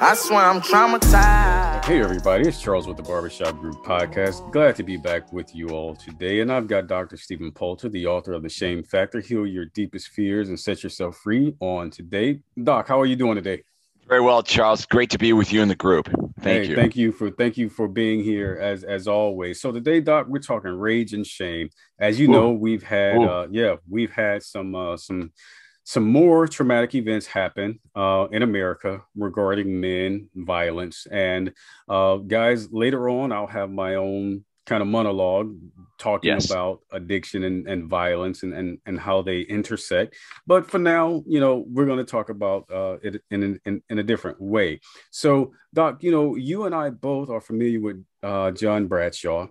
I swear I'm traumatized. Hey, everybody, it's Charles with the Barbershop Group podcast. Glad to be back with you all today. And I've got Dr. Stephen Poulter, the author of The Shame Factor Heal Your Deepest Fears and Set Yourself Free on today. Doc, how are you doing today? Very well, Charles. Great to be with you in the group. Thank hey, you. Thank you for thank you for being here as as always. So today, Doc, we're talking rage and shame. As you Ooh. know, we've had Ooh. uh yeah, we've had some uh some some more traumatic events happen uh, in America regarding men violence. And uh, guys, later on, I'll have my own kind of monologue talking yes. about addiction and, and violence and, and, and how they intersect. But for now, you know, we're going to talk about uh, it in, in, in a different way. So, Doc, you know, you and I both are familiar with uh, John Bradshaw,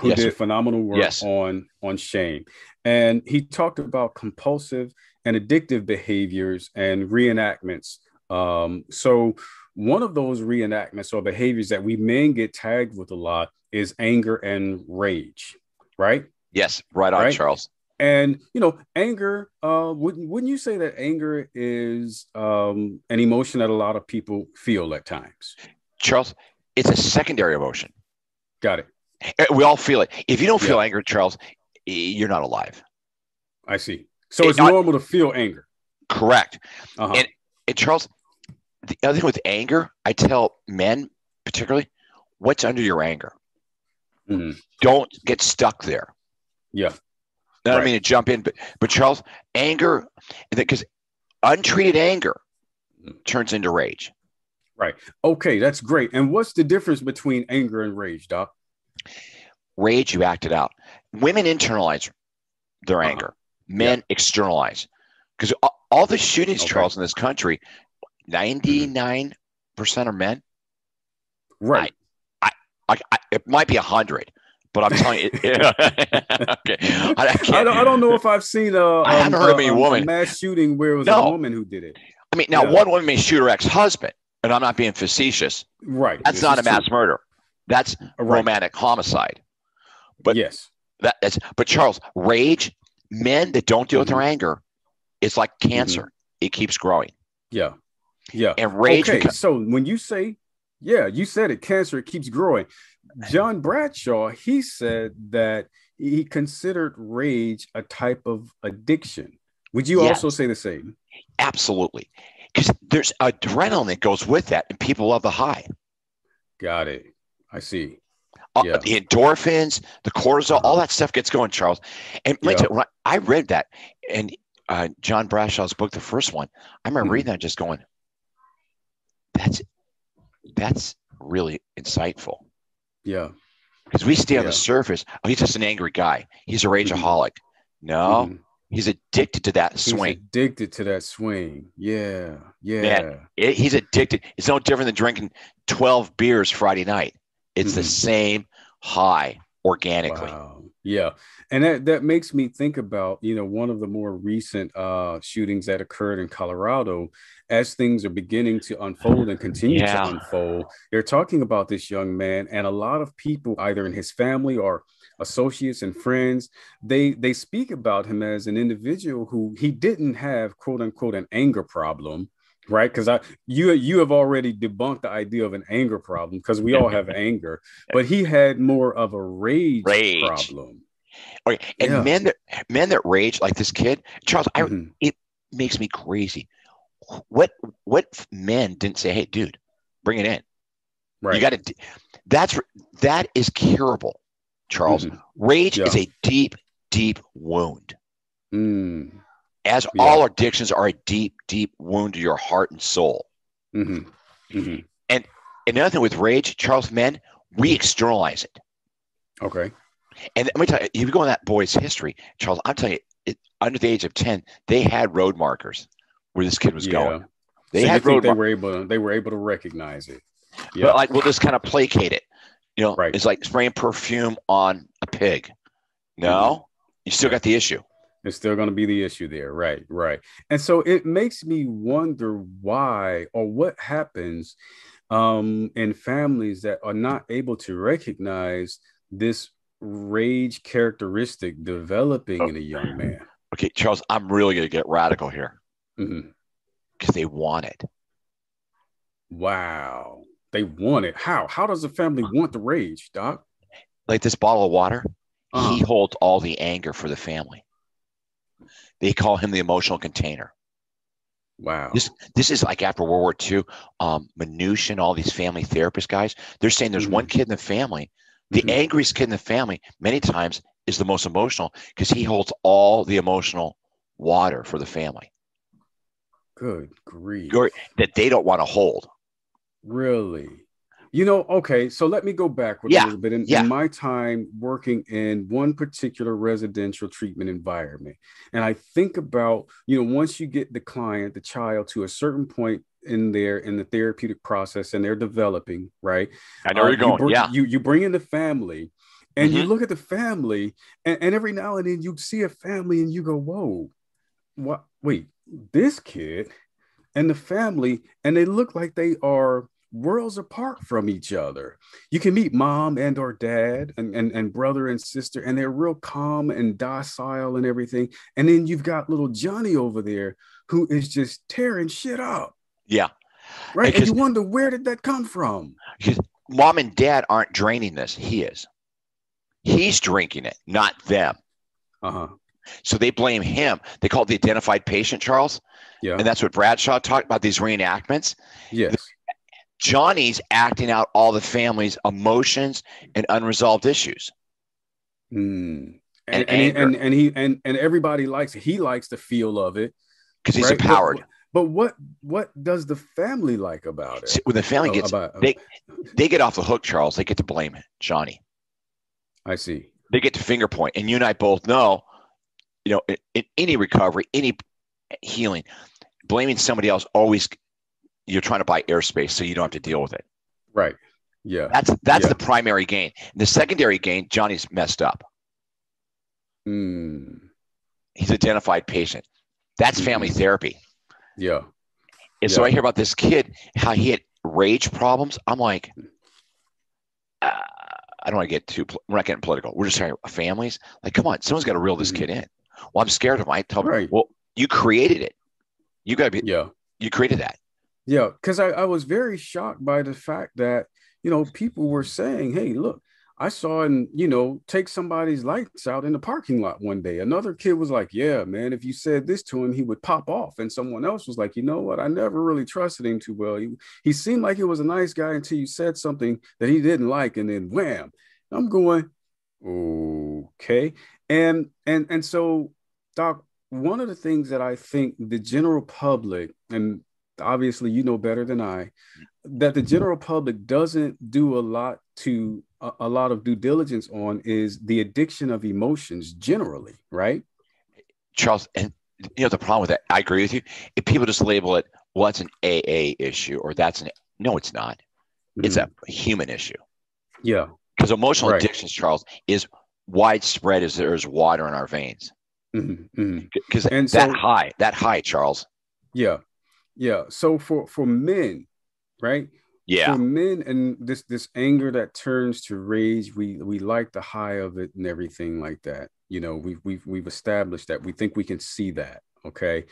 who yes, did phenomenal work yes. on on shame, and he talked about compulsive and addictive behaviors and reenactments. Um, so, one of those reenactments or behaviors that we men get tagged with a lot is anger and rage, right? Yes, right on, right? Charles. And you know, anger. Uh, wouldn't wouldn't you say that anger is um, an emotion that a lot of people feel at times? Charles, it's a secondary emotion. Got it. Eh, we all feel it. If you don't feel yeah. anger, Charles, you're not alive. I see. So it's normal to feel anger. Correct. Uh-huh. And, and Charles, the other thing with anger, I tell men particularly, what's under your anger? Mm-hmm. Don't get stuck there. Yeah. I don't mean to jump in, but but Charles, anger, because untreated anger turns into rage. Right. Okay, that's great. And what's the difference between anger and rage, Doc? Rage, you act it out. Women internalize their uh-huh. anger men yeah. externalize because all the shootings, okay. Charles, in this country, 99% are men. Right. I, I, I, it might be 100, but I'm telling you. okay. I, I, don't, I, don't, know if I've seen a, I haven't um, heard of any woman. mass shooting where it was no. a woman who did it. I mean, now yeah. one woman may shoot her ex husband, and I'm not being facetious. Right. That's this not a mass true. murder. That's right. romantic homicide. But yes. That, that's but Charles, rage men that don't deal with their mm-hmm. anger, it's like cancer. Mm-hmm. It keeps growing. Yeah. Yeah. And rage. Okay. Becomes- so when you say, yeah, you said it, cancer, it keeps growing. John Bradshaw, he said that he considered rage a type of addiction. Would you also say the same? Absolutely. Because there's adrenaline that goes with that, and people love the high. Got it. I see. Uh, yeah. the endorphins, the cortisol, all that stuff gets going, Charles. And yeah. you, I read that, and uh, John Bradshaw's book, the first one, I remember mm-hmm. reading that, just going, "That's that's really insightful." Yeah, because we stay on yeah. the surface. Oh, he's just an angry guy. He's a rageaholic. Mm-hmm. No, mm-hmm. he's addicted to that swing. He's addicted to that swing. Yeah, yeah. Man, it, he's addicted. It's no different than drinking twelve beers Friday night. It's mm-hmm. the same high organically. Wow. Yeah. And that, that makes me think about, you know, one of the more recent uh, shootings that occurred in Colorado as things are beginning to unfold and continue yeah. to unfold. They're talking about this young man and a lot of people either in his family or associates and friends they they speak about him as an individual who he didn't have quote unquote an anger problem right because i you you have already debunked the idea of an anger problem because we all have anger but he had more of a rage, rage. problem okay and yeah. men that men that rage like this kid charles mm-hmm. I, it makes me crazy what what men didn't say hey dude bring it in right you got to that's that is curable charles mm-hmm. rage yeah. is a deep deep wound mm as yeah. all addictions are a deep, deep wound to your heart and soul. Mm-hmm. Mm-hmm. And another thing with rage, Charles, men, we externalize it. Okay. And let me tell you, if you go in that boy's history, Charles, I'm telling you, it, under the age of 10, they had road markers where this kid was yeah. going. They so had road they mar- were able to, they were able to recognize it. Yeah. But like we'll just kind of placate it. You know, right. it's like spraying perfume on a pig. No, mm-hmm. you still got the issue. It's still going to be the issue there. Right, right. And so it makes me wonder why or what happens um, in families that are not able to recognize this rage characteristic developing oh. in a young man. Okay, Charles, I'm really going to get radical here because mm-hmm. they want it. Wow. They want it. How? How does a family want the rage, Doc? Like this bottle of water, uh-huh. he holds all the anger for the family. They call him the emotional container. Wow. This this is like after World War II, um, Minuchin all these family therapist guys, they're saying there's mm-hmm. one kid in the family, the mm-hmm. angriest kid in the family, many times is the most emotional because he holds all the emotional water for the family. Good grief. That they don't want to hold. Really? You know, okay, so let me go backward yeah. a little bit. In, yeah. in, my time working in one particular residential treatment environment, and I think about, you know, once you get the client, the child to a certain point in there in the therapeutic process and they're developing, right? I know uh, you're going. You bring, yeah. You, you bring in the family and mm-hmm. you look at the family, and, and every now and then you see a family and you go, whoa, what? Wait, this kid and the family, and they look like they are worlds apart from each other. You can meet mom and or dad and, and, and brother and sister, and they're real calm and docile and everything. And then you've got little Johnny over there who is just tearing shit up. Yeah. Right. And you wonder where did that come from? Because mom and dad aren't draining this. He is. He's drinking it, not them. Uh-huh. So they blame him. They call it the identified patient, Charles. Yeah. And that's what Bradshaw talked about these reenactments. Yes. Johnny's acting out all the family's emotions and unresolved issues. Mm. And, and, and, he, and, and, he and and everybody likes it. He likes the feel of it because he's right? empowered. But, but, what what does the family like about it? When the family gets about, they they get off the hook, Charles. They get to blame Johnny. I see. They get to finger point, and you and I both know, you know, in, in any recovery, any healing, blaming somebody else always you're trying to buy airspace so you don't have to deal with it. Right. Yeah. That's that's yeah. the primary gain. The secondary gain, Johnny's messed up. Mm. He's identified patient. That's family mm. therapy. Yeah. And yeah. so I hear about this kid, how he had rage problems. I'm like, uh, I don't want to get too, we're not getting political. We're just talking families. Like, come on, someone's got to reel this mm. kid in. Well, I'm scared of him. I tell right. well, you created it. You got to be, yeah. You created that. Yeah, because I, I was very shocked by the fact that, you know, people were saying, hey, look, I saw him, you know, take somebody's lights out in the parking lot one day. Another kid was like, Yeah, man, if you said this to him, he would pop off. And someone else was like, You know what? I never really trusted him too well. He, he seemed like he was a nice guy until you said something that he didn't like, and then wham. I'm going, okay. And and and so, Doc, one of the things that I think the general public, and obviously you know better than I, that the general public doesn't do a lot to a, a lot of due diligence on is the addiction of emotions generally, right? Charles, and you know the problem with that, I agree with you. If people just label it, well, that's an AA issue, or that's an no, it's not. Mm-hmm. It's a human issue. Yeah, because emotional right. addictions, Charles, is widespread as there is water in our veins. Because mm-hmm. mm-hmm. that so, high, that high, Charles. Yeah, yeah. So for for men, right? Yeah. For men and this this anger that turns to rage, we we like the high of it and everything like that. You know, we've we've we've established that. We think we can see that. Okay.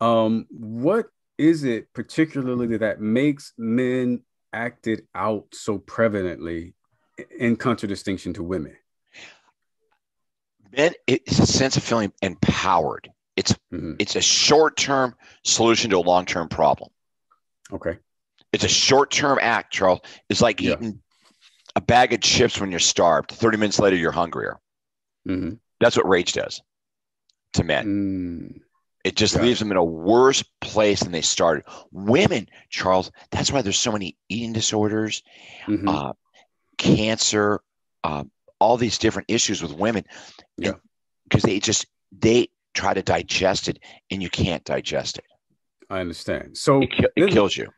Um, what is it particularly that makes men acted out so prevalently in contradistinction to women? Men, it's a sense of feeling empowered. It's mm-hmm. it's a short term solution to a long term problem. Okay. It's a short term act, Charles. It's like yeah. eating a bag of chips when you're starved. Thirty minutes later, you're hungrier. Mm-hmm. That's what rage does to men. Mm. It just leaves them in a worse place than they started. Women, Charles, that's why there's so many eating disorders, mm-hmm. uh, cancer, uh, all these different issues with women. Yeah. Because they just they try to digest it and you can't digest it. I understand. So it, ki- it kills you.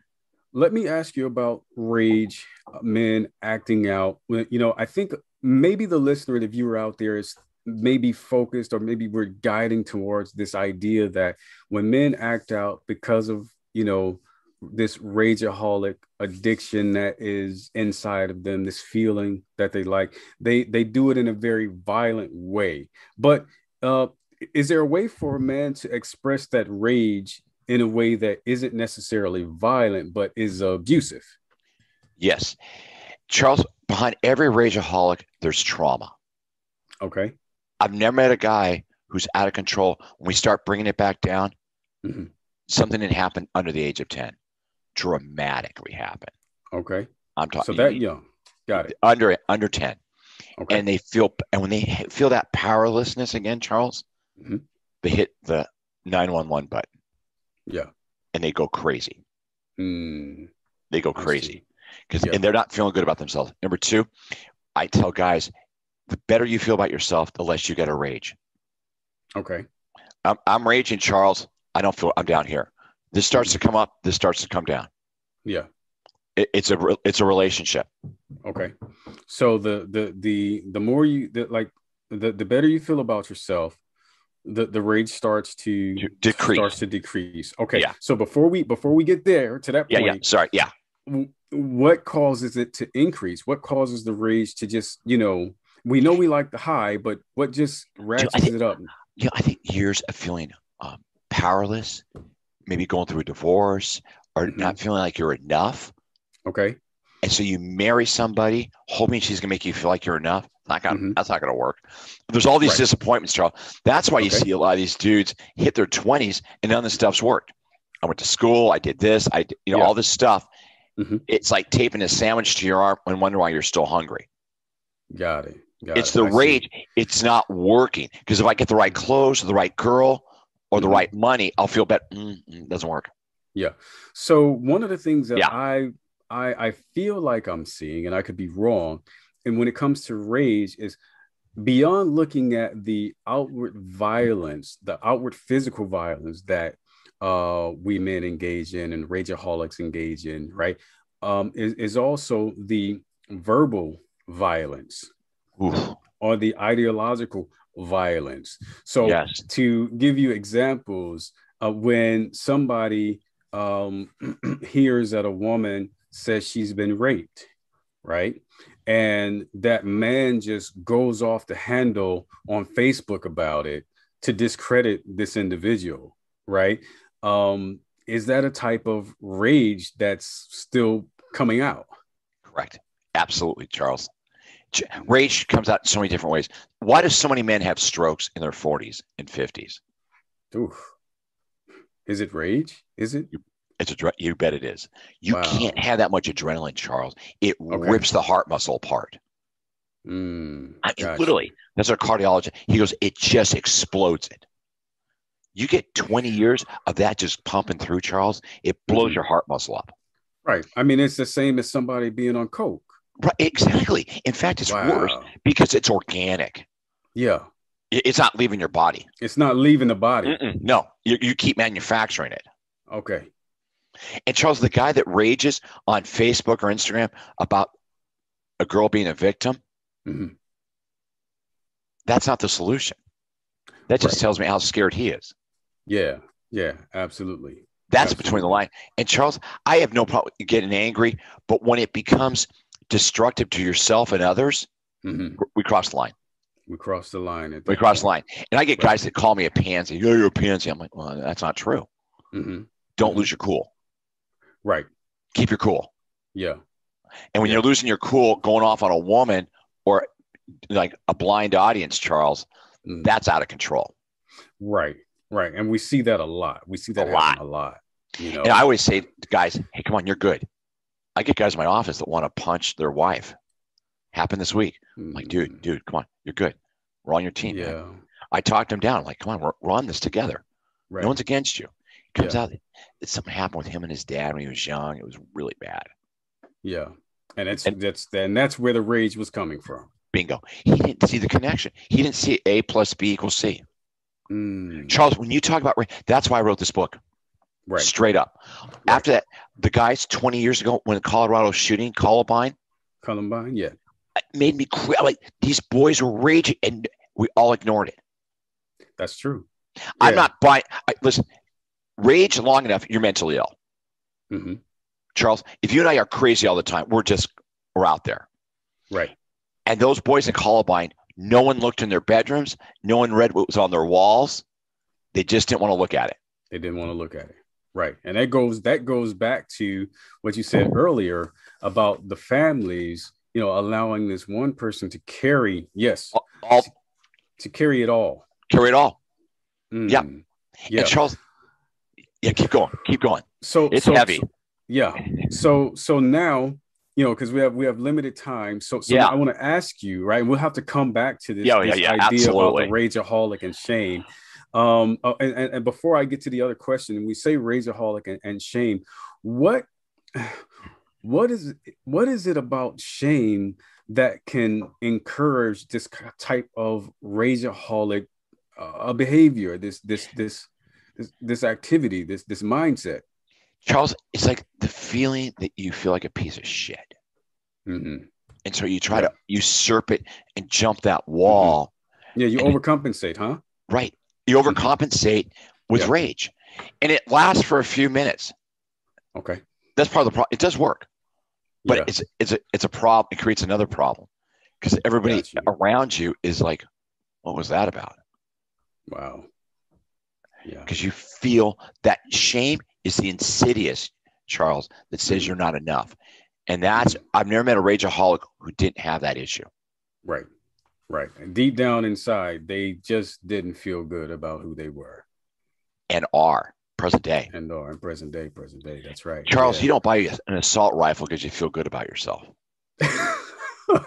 Let me ask you about rage, uh, men acting out. You know, I think maybe the listener, the viewer out there is maybe focused or maybe we're guiding towards this idea that when men act out because of, you know, this rageaholic addiction that is inside of them, this feeling that they like, they they do it in a very violent way. But uh, is there a way for a man to express that rage in a way that isn't necessarily violent, but is abusive. Yes. Charles, behind every rageaholic, there's trauma. Okay. I've never met a guy who's out of control. When we start bringing it back down, mm-hmm. something that happened under the age of 10 dramatically happened. Okay. I'm talking. So that young. Got it. Under under 10. Okay. And they feel, and when they feel that powerlessness again, Charles, mm-hmm. they hit the 911 button. Yeah. And they go crazy. Mm. They go crazy because, yeah. and they're not feeling good about themselves. Number two, I tell guys, the better you feel about yourself, the less you get a rage. Okay. I'm, I'm raging, Charles. I don't feel I'm down here. This starts to come up. This starts to come down. Yeah. It, it's a it's a relationship. Okay. So the the the the more you the, like the the better you feel about yourself, the the rage starts to decrease. Starts to decrease. Okay. Yeah. So before we before we get there to that point, yeah, yeah. Sorry. Yeah. What causes it to increase? What causes the rage to just you know? We know we like the high, but what just ratchets you know, think, it up? Yeah, I think years of feeling um, powerless, maybe going through a divorce, or mm-hmm. not feeling like you're enough. Okay. And so you marry somebody hoping she's gonna make you feel like you're enough. Not gonna, mm-hmm. That's not gonna work. There's all these right. disappointments, Charles. That's why you see a lot of these dudes hit their 20s and none of this stuff's worked. I went to school. I did this. I, you know, yeah. all this stuff. Mm-hmm. It's like taping a sandwich to your arm and wondering why you're still hungry. Got it. Got it's it. the I rage. See. It's not working because if I get the right clothes, or the right girl, or the mm-hmm. right money, I'll feel better. Mm, doesn't work. Yeah. So one of the things that yeah. I I I feel like I'm seeing, and I could be wrong, and when it comes to rage, is beyond looking at the outward violence, the outward physical violence that uh, we men engage in and rageaholics engage in, right? Um, is, is also the verbal violence Oof. or the ideological violence. So, yes. to give you examples, uh, when somebody um, hears that a woman says she's been raped, right? And that man just goes off the handle on Facebook about it to discredit this individual, right? Um, is that a type of rage that's still coming out? Correct. Absolutely, Charles. Rage comes out in so many different ways. Why do so many men have strokes in their 40s and 50s? Oof. Is it rage? Is it? It's a drug, you bet it is. You wow. can't have that much adrenaline, Charles. It okay. rips the heart muscle apart. Mm, I mean, literally, that's our cardiologist. He goes, it just explodes it. You get 20 years of that just pumping through, Charles. It blows mm-hmm. your heart muscle up. Right. I mean, it's the same as somebody being on coke. Right. Exactly. In fact, it's wow. worse because it's organic. Yeah. It's not leaving your body. It's not leaving the body. Mm-mm. No, you, you keep manufacturing it. Okay. And Charles, the guy that rages on Facebook or Instagram about a girl being a victim, mm-hmm. that's not the solution. That just right. tells me how scared he is. Yeah, yeah, absolutely. That's absolutely. between the line. And Charles, I have no problem getting angry, but when it becomes destructive to yourself and others, mm-hmm. we cross the line. We cross the line. We cross the line. And I get right. guys that call me a pansy. Oh, you're a pansy. I'm like, well, that's not true. Mm-hmm. Don't mm-hmm. lose your cool. Right. Keep your cool. Yeah. And when yeah. you're losing your cool going off on a woman or like a blind audience, Charles, mm. that's out of control. Right. Right. And we see that a lot. We see that a lot. a lot. You know? And I always say, guys, hey, come on, you're good. I get guys in my office that want to punch their wife. Happened this week. Mm. like, dude, mm. dude, come on, you're good. We're on your team. Yeah. Man. I talked them down. I'm like, come on, we're, we're on this together. Right. No one's against you comes yeah. out that something happened with him and his dad when he was young. It was really bad. Yeah, and that's and, that's and that's where the rage was coming from. Bingo. He didn't see the connection. He didn't see A plus B equals C. Mm. Charles, when you talk about that's why I wrote this book. Right. Straight up. Right. After that, the guys 20 years ago when the Colorado shooting, Columbine. Columbine, yeah. made me cry. Like these boys were raging and we all ignored it. That's true. I'm not buying. I, listen, rage long enough, you're mentally ill. Mm-hmm. Charles, if you and I are crazy all the time, we're just we're out there. Right. And those boys in Columbine, no one looked in their bedrooms, no one read what was on their walls. They just didn't want to look at it. They didn't want to look at it. Right. And that goes that goes back to what you said earlier about the families, you know, allowing this one person to carry, yes, all, to, to carry it all. Carry it all. Mm. Yeah. Yeah. And Charles, yeah, keep going. Keep going. So it's so, heavy. So, yeah. So so now you know, because we have we have limited time. So, so yeah. I want to ask you, right? We'll have to come back to this, yeah, this yeah, idea absolutely. about the rageaholic and shame. Um, uh, and, and, and, before I get to the other question, we say rageaholic and, and shame. What what is what is it about shame that can encourage this type of rageaholic uh, behavior, this this this this this activity, this this mindset? Charles, it's like the feeling that you feel like a piece of shit. Mm-hmm. And so you try yeah. to usurp it and jump that wall. Mm-hmm. Yeah, you overcompensate, huh? Right. You mm-hmm. overcompensate with yep. rage. And it lasts for a few minutes. Okay. That's part of the problem. It does work. But yeah. it's it's a it's a problem. It creates another problem. Because everybody around you is like, what was that about? Wow. Yeah. Because you feel that shame is the insidious, Charles, that says mm-hmm. you're not enough. And that's, I've never met a rageaholic who didn't have that issue. Right. Right. And deep down inside, they just didn't feel good about who they were. And are present day. And are in present day, present day. That's right. Charles, yeah. you don't buy an assault rifle because you feel good about yourself.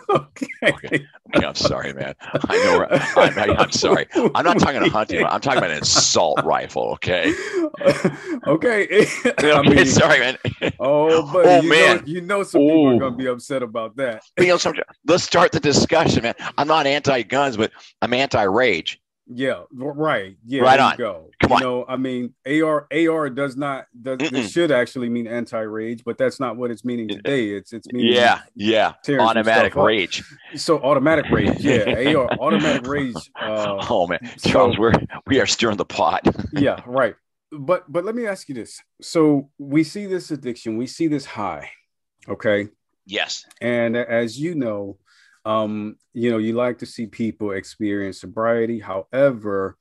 Okay. okay. I'm sorry, man. I know. I'm, I'm, sorry. I'm not talking a hunting. I'm talking about an assault rifle. Okay. okay. I mean, sorry, man. Oh, but oh, you man. Know, you know, some people are gonna be upset about that. You know, let's start the discussion, man. I'm not anti-guns, but I'm anti-rage. Yeah, right. Yeah, right on. Go. Come you know, I mean, AR AR does not does this should actually mean anti-rage, but that's not what it's meaning today. It's it's meaning yeah, yeah, automatic rage. So automatic rage, yeah, AR automatic rage. Uh, oh man, Charles, we're we are stirring the pot. yeah, right. But but let me ask you this. So we see this addiction, we see this high, okay? Yes. And as you know, um, you know, you like to see people experience sobriety. However,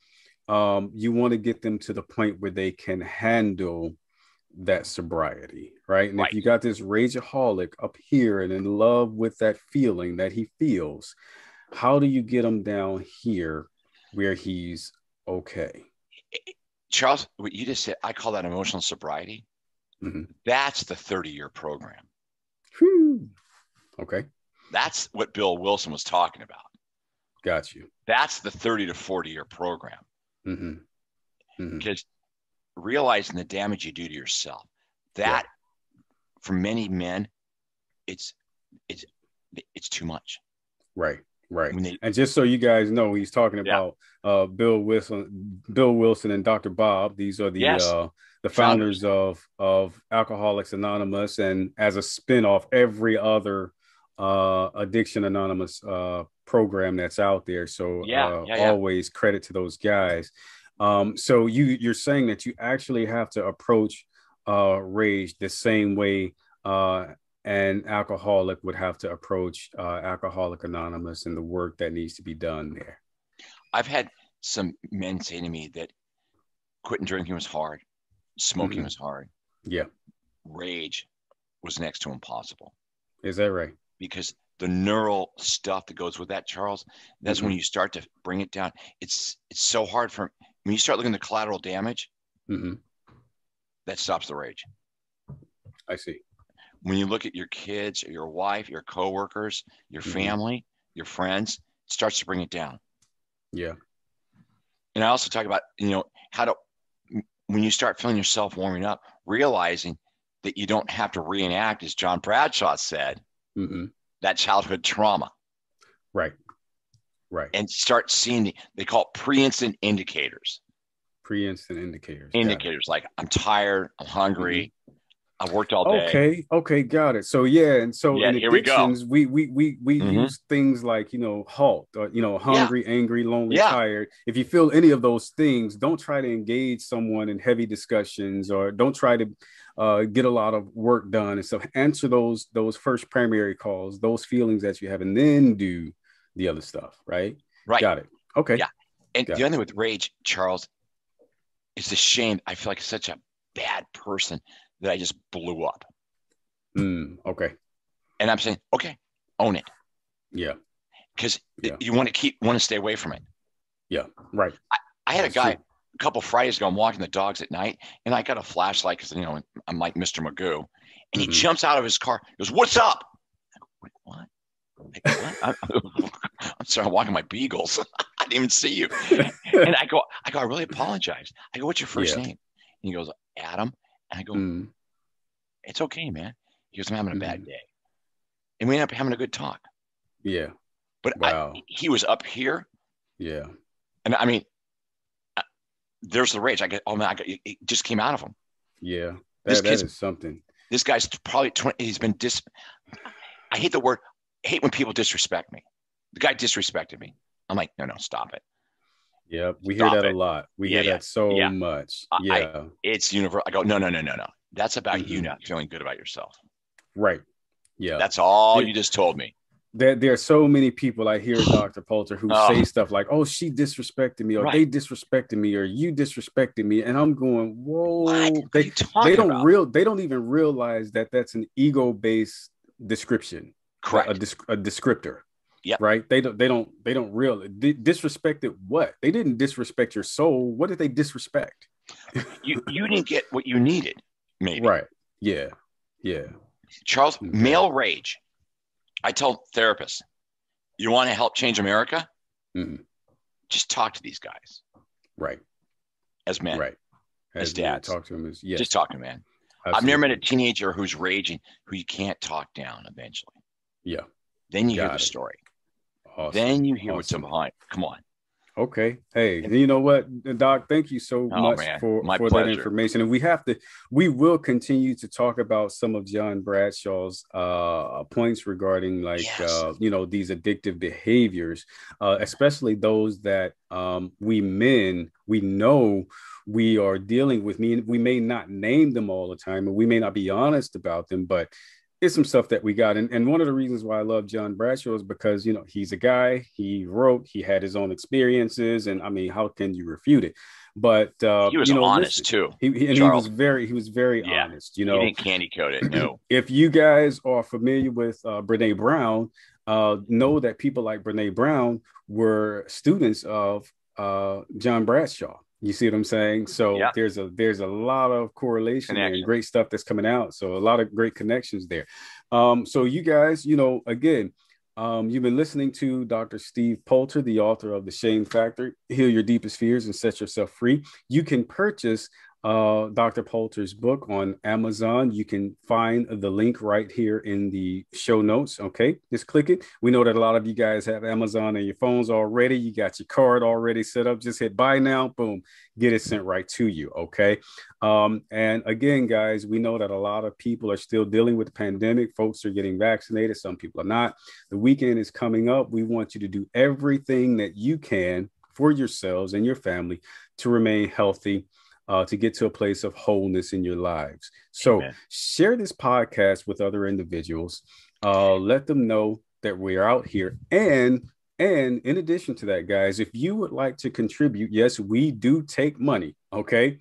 um, you want to get them to the point where they can handle that sobriety, right? And right. if you got this rageaholic up here and in love with that feeling that he feels, how do you get him down here where he's okay? Charles, what you just said, I call that emotional sobriety. Mm-hmm. That's the 30 year program. Whew. Okay. That's what Bill Wilson was talking about. Got you. That's the 30 to 40 year program. Mm-hmm. Mm-hmm. Because realizing the damage you do to yourself, that yeah. for many men, it's it's it's too much. Right. Right. They, and just so you guys know, he's talking about yeah. uh, Bill Wilson, Bill Wilson, and Dr. Bob. These are the yes. uh, the founders, founders of of Alcoholics Anonymous, and as a spinoff, every other uh, Addiction Anonymous uh, program that's out there. So yeah, uh, yeah, yeah. always credit to those guys. Um, so you you're saying that you actually have to approach uh, rage the same way uh, an alcoholic would have to approach uh, Alcoholic Anonymous and the work that needs to be done there. I've had some men say to me that quitting drinking was hard, smoking mm-hmm. was hard. Yeah. Rage was next to impossible. Is that right? Because the neural stuff that goes with that, Charles, that's mm-hmm. when you start to bring it down. It's it's so hard for when you start looking at the collateral damage. Mm-hmm. That stops the rage. I see. When you look at your kids, your wife, your coworkers, your mm-hmm. family, your friends, it starts to bring it down. Yeah. And I also talk about you know how to when you start feeling yourself warming up, realizing that you don't have to reenact, as John Bradshaw said, mm-hmm. that childhood trauma. Right. Right. And start seeing, they call it pre-incident indicators. Pre-incident indicators. Indicators like I'm tired, I'm hungry, mm-hmm. I've worked all day. Okay, okay, got it. So yeah, and so yeah, in here addictions, we we we we, we mm-hmm. use things like you know halt, or, you know hungry, yeah. angry, lonely, yeah. tired. If you feel any of those things, don't try to engage someone in heavy discussions, or don't try to uh, get a lot of work done and so Answer those those first primary calls, those feelings that you have, and then do the other stuff. Right. Right. Got it. Okay. Yeah. And Got the other thing with rage, Charles, is the shame. I feel like such a bad person that I just blew up. Mm, okay. And I'm saying, okay, own it. Yeah. Because yeah. you want to keep want to stay away from it. Yeah. Right. I, I had That's a guy true. A couple Fridays ago. I'm walking the dogs at night, and I got a flashlight because you know I'm like Mr. Magoo, and mm-hmm. he jumps out of his car. He goes, "What's up?" Wait, what? I'm, I'm sorry, I'm walking my beagles. I didn't even see you. and I go, I go, I really apologize. I go, what's your first yeah. name? And he goes, Adam. And I go, mm. it's okay, man. He goes, I'm having a bad day. And we end up having a good talk. Yeah. But wow. I, he was up here. Yeah. And I mean, there's the rage. I get, oh man, I got, it just came out of him. Yeah. That, that is something. This guy's probably 20, he's been dis, I hate the word, hate when people disrespect me. The guy disrespected me. I'm like, no, no, stop it. Yeah, we stop hear that it. a lot. We yeah, hear yeah. that so yeah. much. Yeah, I, it's universal. I go, no, no, no, no, no. That's about mm-hmm. you not feeling good about yourself. Right. Yeah. That's all you just told me. There, there are so many people I hear, Dr. Poulter, who oh. say stuff like, oh, she disrespected me, or right. they disrespected me, or you disrespected me. And I'm going, whoa. They, they don't about? real they don't even realize that that's an ego-based description. Correct. A, a, descriptor. Yeah. Right. They don't. They don't. They don't really disrespected what? They didn't disrespect your soul. What did they disrespect? you you didn't get what you needed. Maybe. Right. Yeah. Yeah. Charles, male rage. I tell therapists, you want to help change America? Mm-hmm. Just talk to these guys. Right. As men. Right. As, as dads. Talk to them as yes. Just talk to them, man. Absolutely. I've never met a teenager who's raging who you can't talk down eventually. Yeah. Then you Got hear the it. story. Awesome. Then you hear awesome. what's behind. Come on. Okay. Hey, you know what, Doc? Thank you so oh, much man. for, for that information. And we have to, we will continue to talk about some of John Bradshaw's uh, points regarding, like, yes. uh, you know, these addictive behaviors, uh, especially those that um, we men, we know we are dealing with. Me, we may not name them all the time, and we may not be honest about them, but it's some stuff that we got. And, and one of the reasons why I love John Bradshaw is because, you know, he's a guy, he wrote, he had his own experiences. And I mean, how can you refute it? But uh, he was you know, honest listen, too. He, and Charles. he was very, he was very yeah. honest. You know, he didn't candy coat it. No. if you guys are familiar with uh, Brene Brown, uh, know that people like Brene Brown were students of uh, John Bradshaw. You see what I'm saying? So yeah. there's a there's a lot of correlation and great stuff that's coming out. So a lot of great connections there. Um, so you guys, you know, again, um, you've been listening to Dr. Steve Poulter, the author of The Shame Factor, Heal Your Deepest Fears and Set Yourself Free. You can purchase uh, Dr. Poulter's book on Amazon. You can find the link right here in the show notes. Okay, just click it. We know that a lot of you guys have Amazon on your phones already. You got your card already set up. Just hit buy now. Boom, get it sent right to you. Okay. Um, and again, guys, we know that a lot of people are still dealing with the pandemic. Folks are getting vaccinated. Some people are not. The weekend is coming up. We want you to do everything that you can for yourselves and your family to remain healthy uh, to get to a place of wholeness in your lives. So Amen. share this podcast with other individuals. Uh, let them know that we're out here. And and in addition to that, guys, if you would like to contribute, yes, we do take money. Okay.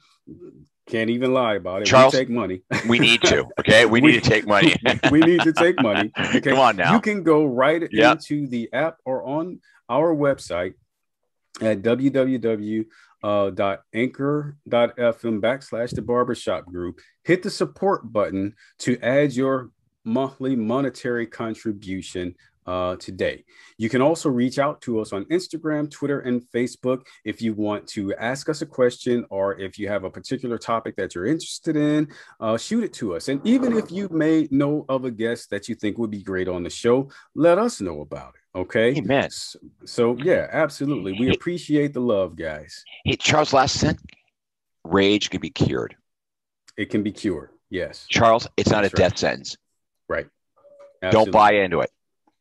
Can't even lie about it. Charles, we take money. we need to. Okay. We, we need to take money. we need to take money. Okay. Come on now. You can go right yep. into the app or on our website at www uh, dot anchor dot fm backslash the barbershop group. Hit the support button to add your monthly monetary contribution uh, today. You can also reach out to us on Instagram, Twitter, and Facebook if you want to ask us a question or if you have a particular topic that you're interested in, uh, shoot it to us. And even if you may know of a guest that you think would be great on the show, let us know about it. Okay. Amen. So, so yeah, absolutely. We appreciate the love, guys. Hey, Charles, last sentence. Rage can be cured. It can be cured. Yes. Charles, it's not That's a right. death sentence. Right. Absolutely. Don't buy into it.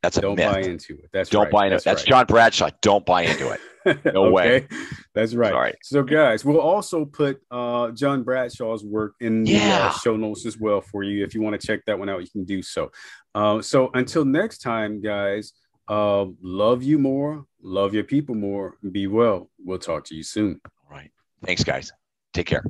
That's a don't myth. buy into it. That's don't right. buy into That's it. That's right. John Bradshaw. Don't buy into it. No okay. way. That's right. All right. So, guys, we'll also put uh, John Bradshaw's work in the uh, show notes as well for you. If you want to check that one out, you can do so. Uh, so, until next time, guys, uh, love you more, love your people more, be well. We'll talk to you soon. All right. Thanks, guys. Take care.